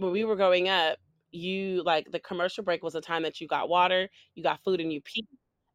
when we were growing up, you like the commercial break was a time that you got water, you got food, and you peed.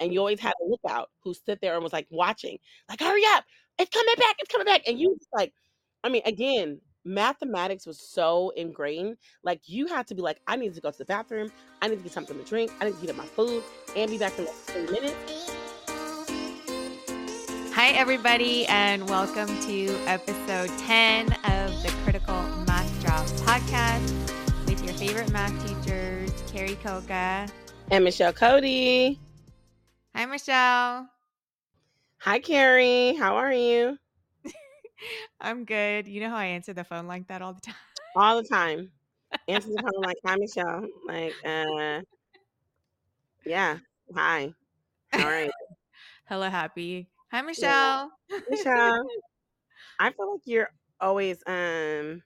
And you always had a lookout who stood there and was like watching, like, hurry up, it's coming back, it's coming back. And you just like, I mean, again, mathematics was so ingrained. Like you had to be like, I need to go to the bathroom, I need to get something to drink, I need to up my food, and be back in like 10 minutes. Hi, everybody, and welcome to episode 10 of the Critical Drop podcast with your favorite math teachers, Carrie Coca and Michelle Cody. Hi, Michelle. Hi, Carrie. How are you? I'm good. You know how I answer the phone like that all the time? All the time. Answer the phone like, hi, Michelle. Like, uh, yeah. Hi. All right. Hello, happy. Hi, Michelle. Yeah. Michelle. I feel like you're always um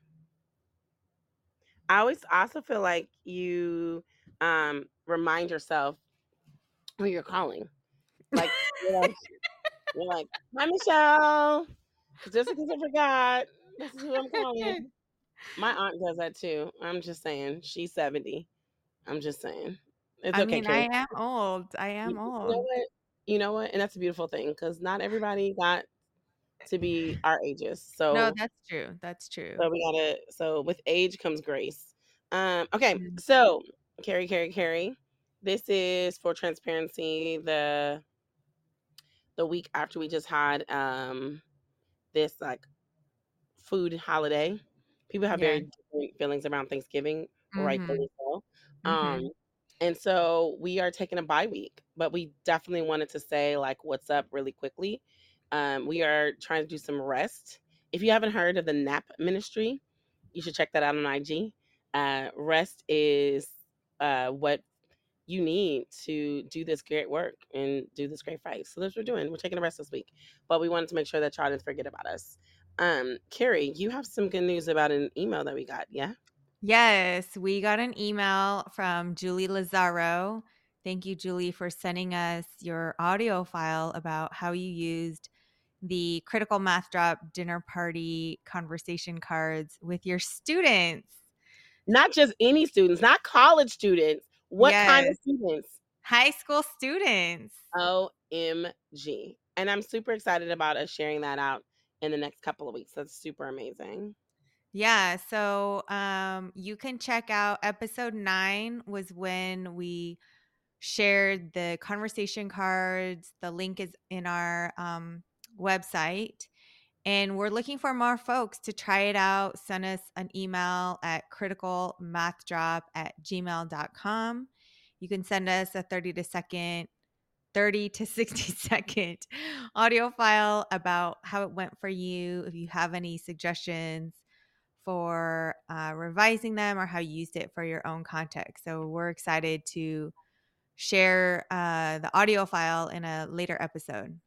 I always also feel like you um remind yourself who you're calling. Like you're like, you're like hi Michelle. Just in case I forgot, this is who I'm calling. My aunt does that too. I'm just saying. She's 70. I'm just saying. It's I okay. Mean, I am old. I am you, old. Know you know what? And that's a beautiful thing because not everybody got to be our ages. So no, that's true. That's true. So we gotta. So with age comes grace. Um. Okay. Mm-hmm. So Carrie, Carrie, Carrie. This is for transparency. The the week after we just had um this like food holiday. People have yeah. very different feelings around Thanksgiving, mm-hmm. rightfully so. Mm-hmm. Um, and so we are taking a bye week, but we definitely wanted to say like what's up really quickly. Um, we are trying to do some rest. If you haven't heard of the NAP ministry, you should check that out on IG. Uh, rest is uh, what you need to do this great work and do this great fight. So that's what we're doing. We're taking a rest this week, but we wanted to make sure that y'all didn't forget about us. Um, Carrie, you have some good news about an email that we got, yeah? Yes, we got an email from Julie Lazaro. Thank you, Julie, for sending us your audio file about how you used the critical math drop dinner party conversation cards with your students. Not just any students, not college students. What yes. kind of students? High school students. OMG. And I'm super excited about us sharing that out in the next couple of weeks. That's super amazing. Yeah, so um, you can check out episode nine was when we shared the conversation cards. The link is in our um, website. And we're looking for more folks to try it out. Send us an email at criticalmathdrop at gmail.com. You can send us a 30 to second 30 to 60 second audio file about how it went for you. If you have any suggestions, for uh, revising them or how you used it for your own context. So we're excited to share uh, the audio file in a later episode.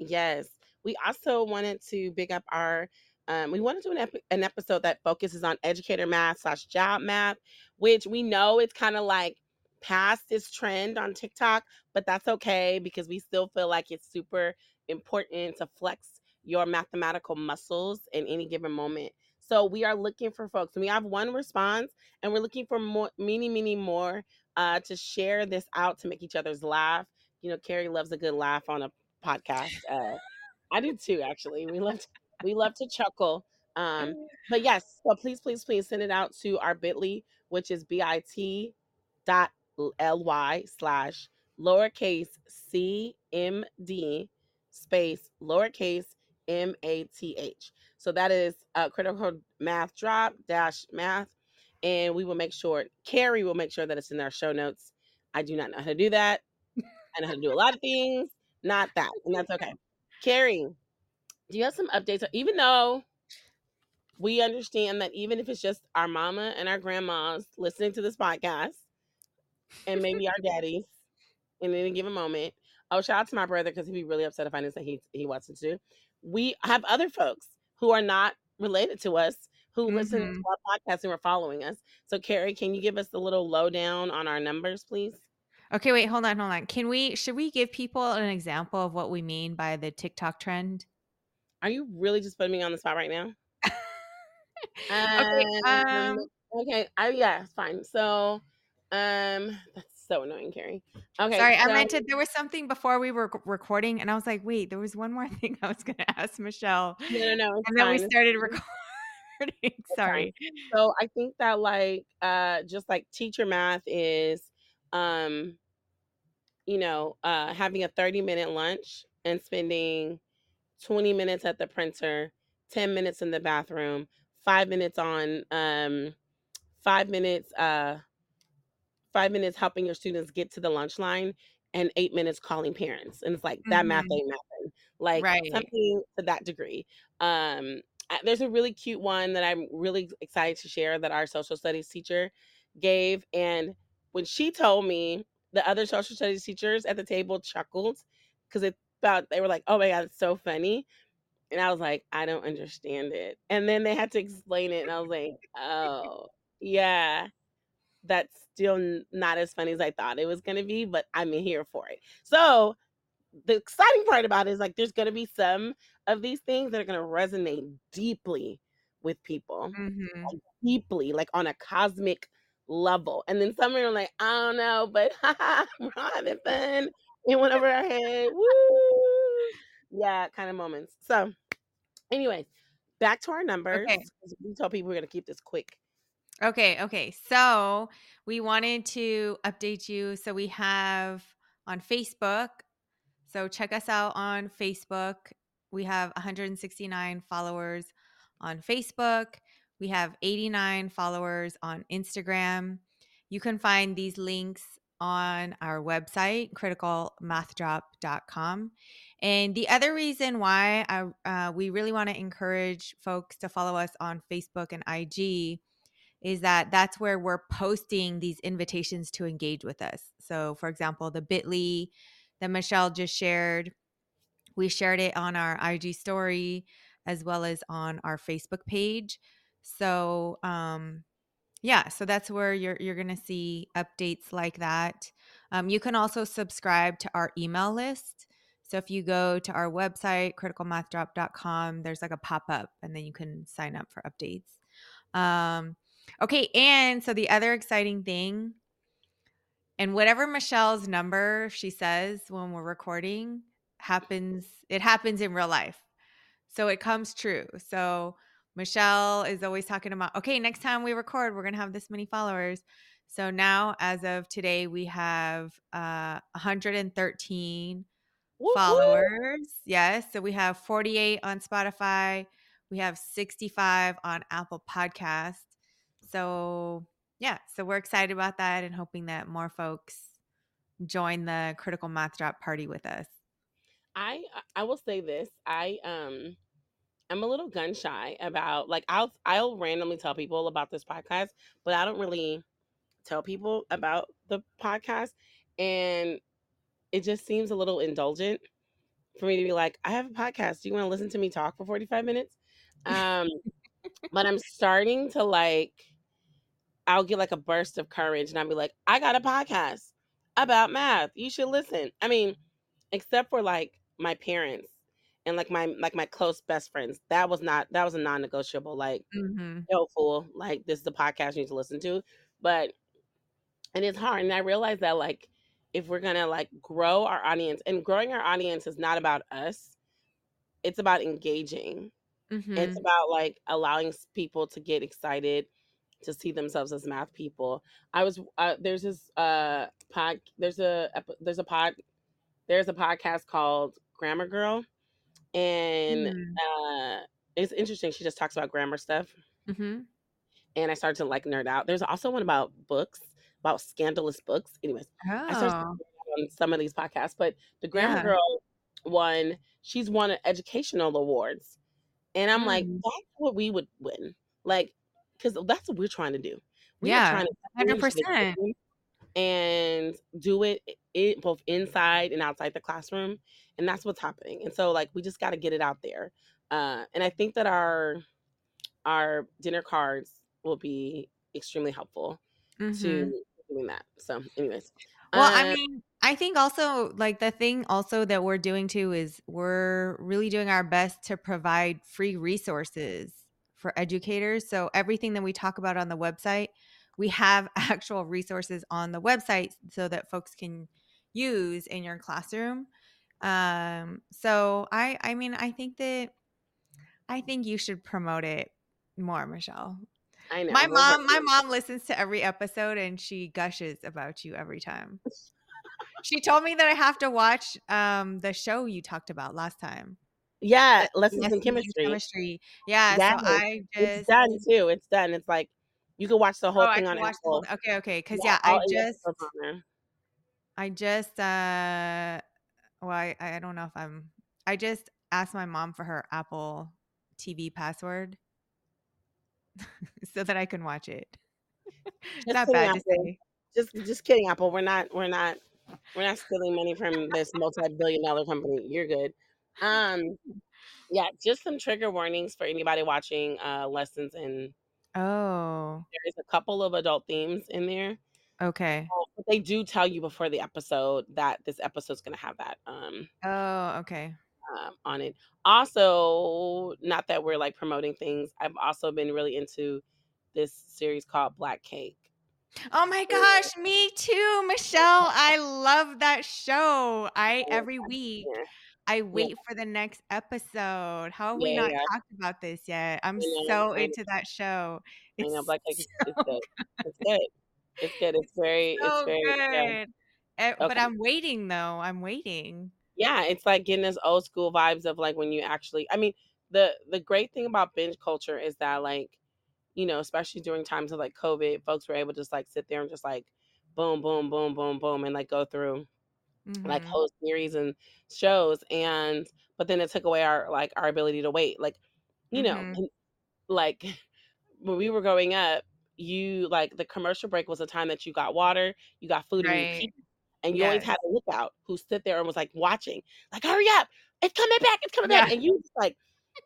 Yes. We also wanted to big up our um, we want to do an, ep- an episode that focuses on educator math slash job math, which we know it's kind of like past this trend on TikTok, but that's okay because we still feel like it's super important to flex your mathematical muscles in any given moment. So we are looking for folks. We have one response, and we're looking for more, many, many more uh, to share this out to make each other's laugh. You know, Carrie loves a good laugh on a podcast. Uh, I do too, actually. We love to, we love to chuckle. Um, but yes, so please, please, please send it out to our Bitly, which is bit dot ly slash lowercase c m d space lowercase m a t h. So that is uh, critical math drop dash math. And we will make sure, Carrie will make sure that it's in our show notes. I do not know how to do that. I know how to do a lot of things, not that. And that's okay. Carrie, do you have some updates? Even though we understand that even if it's just our mama and our grandmas listening to this podcast, and maybe our daddies in any given moment. Oh, shout out to my brother because he'd be really upset if I didn't say he he wants to. Do. We have other folks who are not related to us who mm-hmm. listen to mm-hmm. our podcast and are following us. So, Carrie, can you give us a little lowdown on our numbers, please? Okay, wait, hold on, hold on. Can we should we give people an example of what we mean by the TikTok trend? Are you really just putting me on the spot right now? okay, um, um Okay. I yeah, fine. So, um, that's so annoying, Carrie. Okay. Sorry, I so, meant to. There was something before we were recording, and I was like, wait, there was one more thing I was going to ask Michelle, no, no, no. And then we fine. Started recording. Sorry. So I think that like uh just like teacher math is um you know uh having a 30 minute lunch and spending 20 minutes at the printer, 10 minutes in the bathroom, 5 minutes on um 5 minutes uh 5 minutes helping your students get to the lunch line and 8 minutes calling parents. And it's like that math hmm ain't mathing. Like Right. something to that degree. Um there's a really cute one that I'm really excited to share that our social studies teacher gave and when she told me the other social studies teachers at the table chuckled because they thought they were like, "Oh my god, it's so funny." And I was like, "I don't understand it." And then they had to explain it and I was like, "Oh, yeah." that's still not as funny as I thought it was gonna be, but I'm here for it. So the exciting part about it is like there's gonna be some of these things that are gonna resonate deeply with people, hmm like, deeply, like on a cosmic level. And then some are like, I don't know, but we're having fun. It went over our head. Woo! Yeah, kind of moments. So, anyways, back to our numbers. Okay. We told people we're gonna keep this quick. Okay. Okay. So we wanted to update you. So we have on Facebook. So check us out on Facebook. We have 169 followers on Facebook. We have 89 followers on Instagram. You can find these links on our website, criticalmathdrop.com. And the other reason why I, uh, we really want to encourage folks to follow us on Facebook and IG is that that's where we're posting these invitations to engage with us. So, for example, the bit.ly that Michelle just shared, we shared it on our IG story as well as on our Facebook page. So, um, yeah, so that's where you're you're gonna see updates like that. Um, you can also subscribe to our email list. So if you go to our website, criticalmathdrop.com, there's like a pop-up and then you can sign up for updates. Um, okay, and so the other exciting thing, and whatever Michelle's number she says when we're recording happens, it happens in real life. So it comes true. So Michelle is always talking about, okay, next time we record, we're going to have this many followers. So now, as of today, we have uh, 113 Woo woo! followers. Yes. So we have 48 on Spotify. We have 65 on Apple Podcast. So yeah, so we're excited about that and hoping that more folks join the critical math drop party with us. I I will say this. I um I'm a little gun shy about like I'll I'll randomly tell people about this podcast, but I don't really tell people about the podcast and it just seems a little indulgent for me to be like, I have a podcast. Do you want to listen to me talk for 45 minutes? Um but I'm starting to like I'll get like a burst of courage and I'll be like, I got a podcast about math. You should listen. I mean, except for like my parents and like my like my close best friends. That was not that was a non-negotiable. Like, Mm-hmm. yo, fool, like this is the podcast you need to listen to. But and it's hard. And I realized that like if we're gonna like grow our audience and growing our audience is not about us, it's about engaging. Mm-hmm. It's about like allowing people to get excited to see themselves as math people. I was uh, there's this uh pod there's a there's a pod there's a podcast called Grammar Girl and Mm. uh it's interesting she just talks about grammar stuff Mm-hmm. and I started to like nerd out. There's also one about books, about scandalous books. Anyways, I started Oh, on some of these podcasts, but the Grammar yeah. Girl one, she's won educational awards. And I'm like, Mm. that's what we would win. Like, because that's what we're trying to do. We Yeah, trying to hundred percent. And do it, it both inside and outside the classroom. And that's what's happening. And so like we just gotta get it out there. Uh, and I think that our our dinner cards will be extremely helpful Mm-hmm. to doing that. So anyways. Well, I Um mean, I think also like the thing also that we're doing too is we're really doing our best to provide free resources for educators. So everything that we talk about on the website, we have actual resources on the website so that folks can use in your classroom. Um, so I I mean I think that I think you should promote it more, Michelle. I know. My mom, my mom listens to every episode and she gushes about you every time. She told me that I have to watch um the show you talked about last time. Yeah, lessons in Lessons in chemistry. chemistry. Yeah, Yes, so I it's done too. It's done. It's like you can watch the oh whole I thing on watch the Apple. okay, okay. Cause Yeah, yeah, I just episodes on there. I just uh well I, I don't know if I'm I just asked my mom for her Apple TV password so that I can watch it. Just Not kidding, bad to Apple. say. Just just kidding, Apple. We're not we're not we're not stealing money from this multi-billion dollar company. You're good. Um yeah, just some trigger warnings for anybody watching uh lessons and Oh, there's a couple of adult themes in there. okay. Uh, But they do tell you before the episode that this episode's gonna have that um Oh, okay. um, on it. Also, not that we're like promoting things. I've also been really into this series called Black Cake. Oh my gosh, me too, Michelle. I love that show. I every week Yeah, I yeah, wait for the next episode. How have we not yeah. talked about this yet? I'm so into that show. I know. It's Black it's so good. It's good. It's good. It's very, it's so very yeah. good. Eh, But I'm waiting though. I'm waiting. Yeah, it's like getting us old school vibes of like when you actually. I mean, the the great thing about binge culture is that like, you know, especially during times of like COVID, folks were able to just like sit there and just like, boom, boom, boom, boom, boom, and like go through like Mhm. whole series and shows and but then it took away our like our ability to wait like you know Mhm. and, like when we were growing up you like the commercial break was a time that you got water you got food and you and you always had a lookout who stood there and was like watching like hurry up it's coming back it's coming Yeah. back and you just like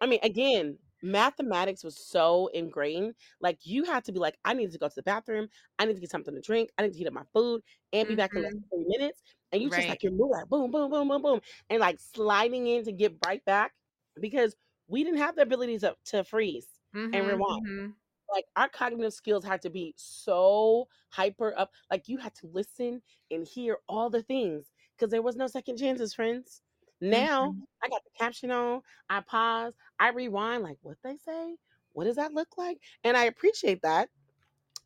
i mean again mathematics was so ingrained like you had to be like i need to go to the bathroom i need to get something to drink i need to heat up my food and be back in less Mhm. three minutes and you just like you're moving like boom boom boom boom boom and like sliding in to get right back because we didn't have the ability to, to freeze and Mhm. rewind Mhm. like our cognitive skills had to be so hyper up like you had to listen and hear all the things because there was no second chances friends now Mhm. i got the caption on i pause i rewind like what they say what does that look like and i appreciate that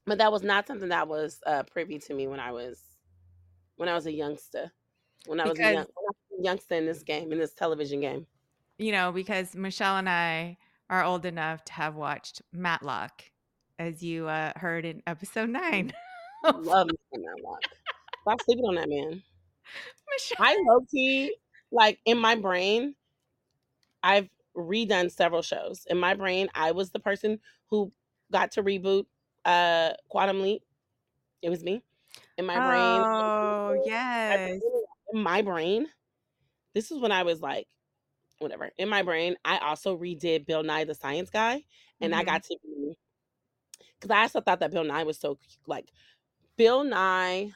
but that was not something that was uh, privy to me when i was when i was a youngster when i was a young was a youngster in this game in this television game you know, because Michelle and I are old enough to have watched Matlock, as you uh, heard in episode nine. of love Matlock. stop sleeping on that man Michelle. I low key, like in my brain, I've redone several shows. In my brain, I was the person who got to reboot uh Quantum Leap. It was me. In my brain, Oh, I yes. in my brain, this is when I was like, whatever. In my brain, I also redid Bill Nye the Science Guy, and I Mhm. got to be because I also thought that Bill Nye was so like Bill Nye,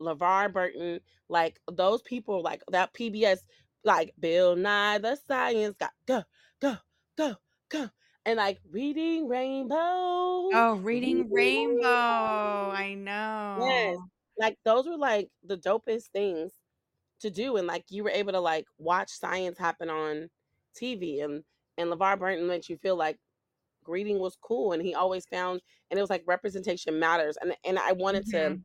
LeVar Burton, like those people, like that PBS, like Bill Nye the Science Guy, go, go, go, go. And like reading Rainbow. Oh, reading Reading Rainbow. Rainbow. I know. Yes. Like those were like the dopest things to do. And like you were able to like watch science happen on TV and and LeVar Burton makes you feel like reading was cool and he always found and it was like representation matters. And and I wanted to Mhm.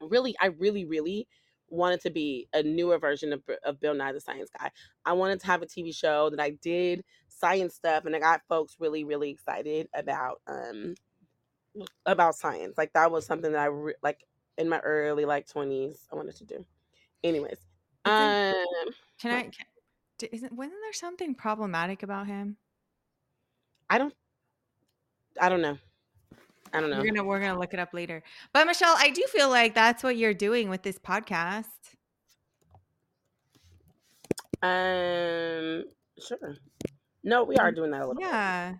really, I really, really wanted to be a newer version of, of Bill Nye the Science Guy. I wanted to have a TV show that I did science stuff, and I got folks really, really excited about um about science. Like that was something that I re- like in my early like twenties. I wanted to do. Anyways, um, can I can, isn't wasn't there something problematic about him? I don't, I don't know. I don't know We're gonna we're gonna look it up later. But Michelle, I do feel like that's what you're doing with this podcast. Um, sure. No, we are Mm, doing that a little bit. Yeah.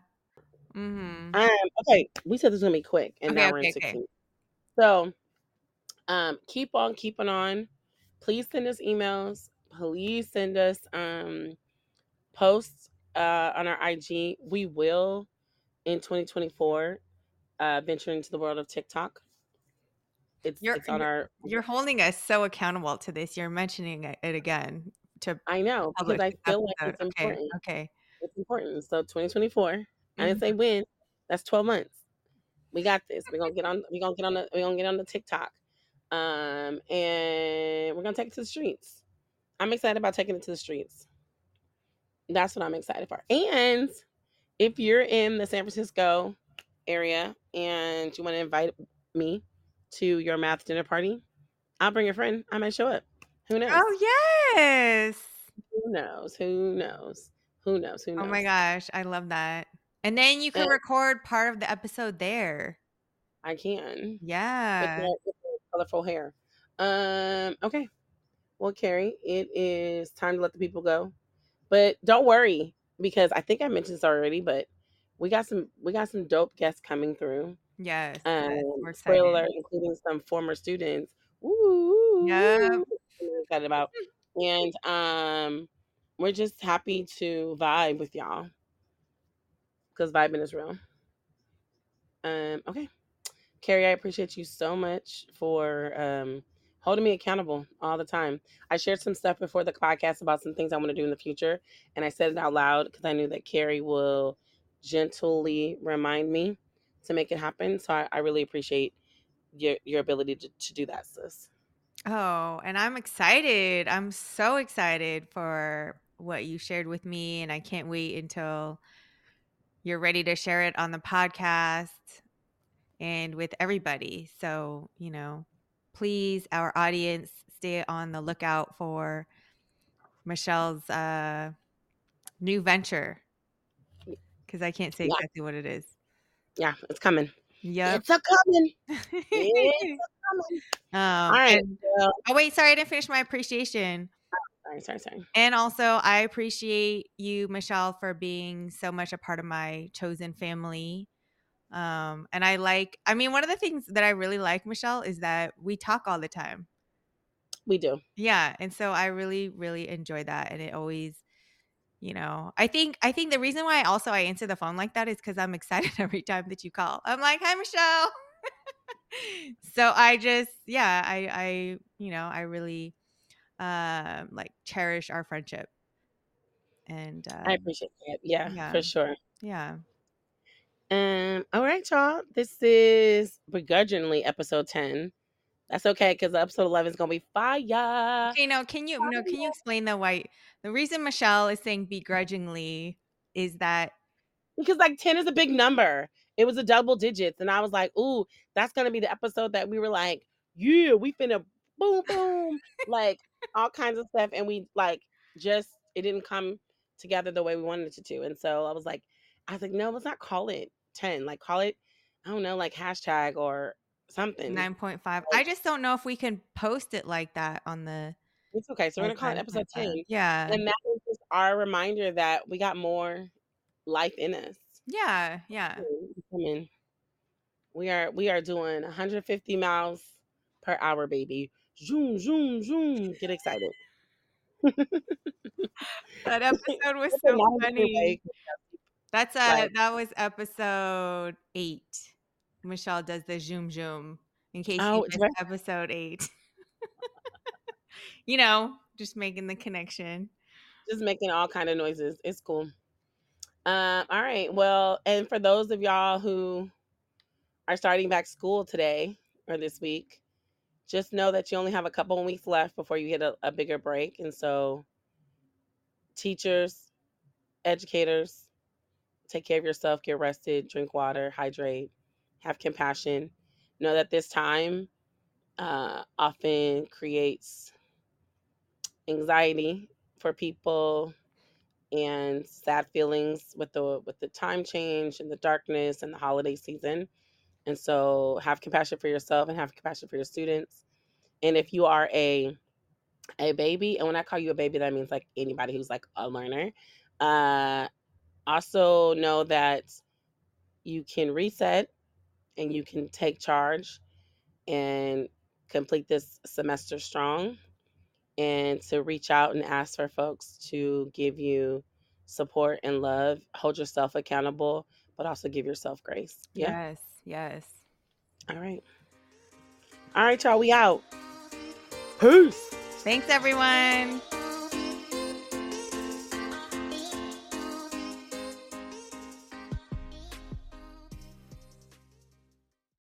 Mm-hmm. Um, okay, we said this was gonna be quick, and Okay, now we're in okay, okay. sixteen. So, um, keep on keeping on. Please send us emails. Please send us um posts uh on our IG. We will in 2024 uh, venturing into the world of TikTok. It's You're it's on our. you're holding us so accountable to this. You're mentioning it again to I know because I feel like it's Okay, important. okay. It's important. So 2024. I didn't Mhm. say when. That's 12 months. We got this. We're gonna get on. We're gonna get on the. We're gonna get on the TikTok, um, and we're gonna take it to the streets. I'm excited about taking it to the streets. That's what I'm excited for. And if you're in the San Francisco area and you want to invite me to your math dinner party, I'll bring a friend. I might show up. Who knows? Oh yes. Who knows? Who knows? Who knows? Who knows? Oh my gosh, I love that. And then you can And record part of the episode there. I can Yeah. my, with my colorful hair. Um. Okay. Well, Carrie, it is time to let the people go. But don't worry because I think I mentioned this already, but we got some we got some dope guests coming through. Yes, yes. Um, We're spoiler including some former students. Yep. I'm excited about. And um, we're just happy to vibe with y'all because vibing is real. Um, okay, Carrie, I appreciate you so much for um holding me accountable all the time. I shared some stuff before the podcast about some things I want to do in the future, and I said it out loud because I knew that Carrie will gently remind me to make it happen. So I, I really appreciate your your ability to, to do that, sis. Oh, and I'm excited. I'm so excited for what you shared with me, and I can't wait until you're ready to share it on the podcast and with everybody. So, you know, please, our audience, stay on the lookout for Michelle's uh, new venture because I can't say Yeah, exactly what it is. yeah, it's coming. Yeah, It's a coming. It's a coming. Um, right. and Well, oh wait, sorry, I didn't finish my appreciation. sorry, sorry, sorry. And also, I appreciate you, Michelle, for being so much a part of my chosen family. Um, and I like, I mean, one of the things that I really like, Michelle, is that we talk all the time. We do. Yeah. And so I really, really enjoy that. And it always, you know, I think, I think the reason why also I answer the phone like that is because I'm excited every time that you call. I'm like, hi, Michelle. so I just, yeah, I, I, you know, I really, um, like cherish our friendship. And, I um, appreciate that. Yeah, yeah, for sure. yeah. Um, all right, y'all. This is begrudgingly episode 10. That's okay, because episode 11 is gonna be fire. Okay, no, can you, no, can you explain the why? The reason Michelle is saying begrudgingly is that Because like 10 is a big number. It was a double digits. And I was like, ooh, that's gonna be the episode that we were like, yeah, we finna boom, boom, like all kinds of stuff. And we like just it didn't come together the way we wanted it to. And so I was like, I was like, no, let's not call it 10. Like call it, I don't know, like hashtag or something. 9.5. I just don't know if we can post it like that on the it's okay. So we're gonna call it episode 10. Yeah. And that was just our reminder that we got more life in us. Yeah. Yeah. I mean, we are we are doing 150 miles per hour, baby. Zoom, zoom, zoom. Get excited. That episode was so not a good funny. That's uh Like, that was episode eight. Michelle does the zoom zoom in case you oh, missed do episode eight. you know, just making the connection. Just making all kind of noises. It's cool. Um, all right. Well, and for those of y'all who are starting back school today or this week, just know that you only have a couple of weeks left before you hit a, a bigger break. And so, teachers, educators, take care of yourself, get rested, drink water, hydrate, have compassion. Know that this time uh, often creates anxiety for people and sad feelings with the with the time change and the darkness and the holiday season. And so have compassion for yourself and have compassion for your students. And if you are a a baby, and when I call you a baby, that means like anybody who's like a learner. Uh, also know that you can reset and you can take charge and complete this semester strong and to reach out and ask for folks to give you support and love hold yourself accountable but also give yourself grace. Yeah. Yes. Yes. All right. All right, y'all. We out. Peace. Thanks, everyone.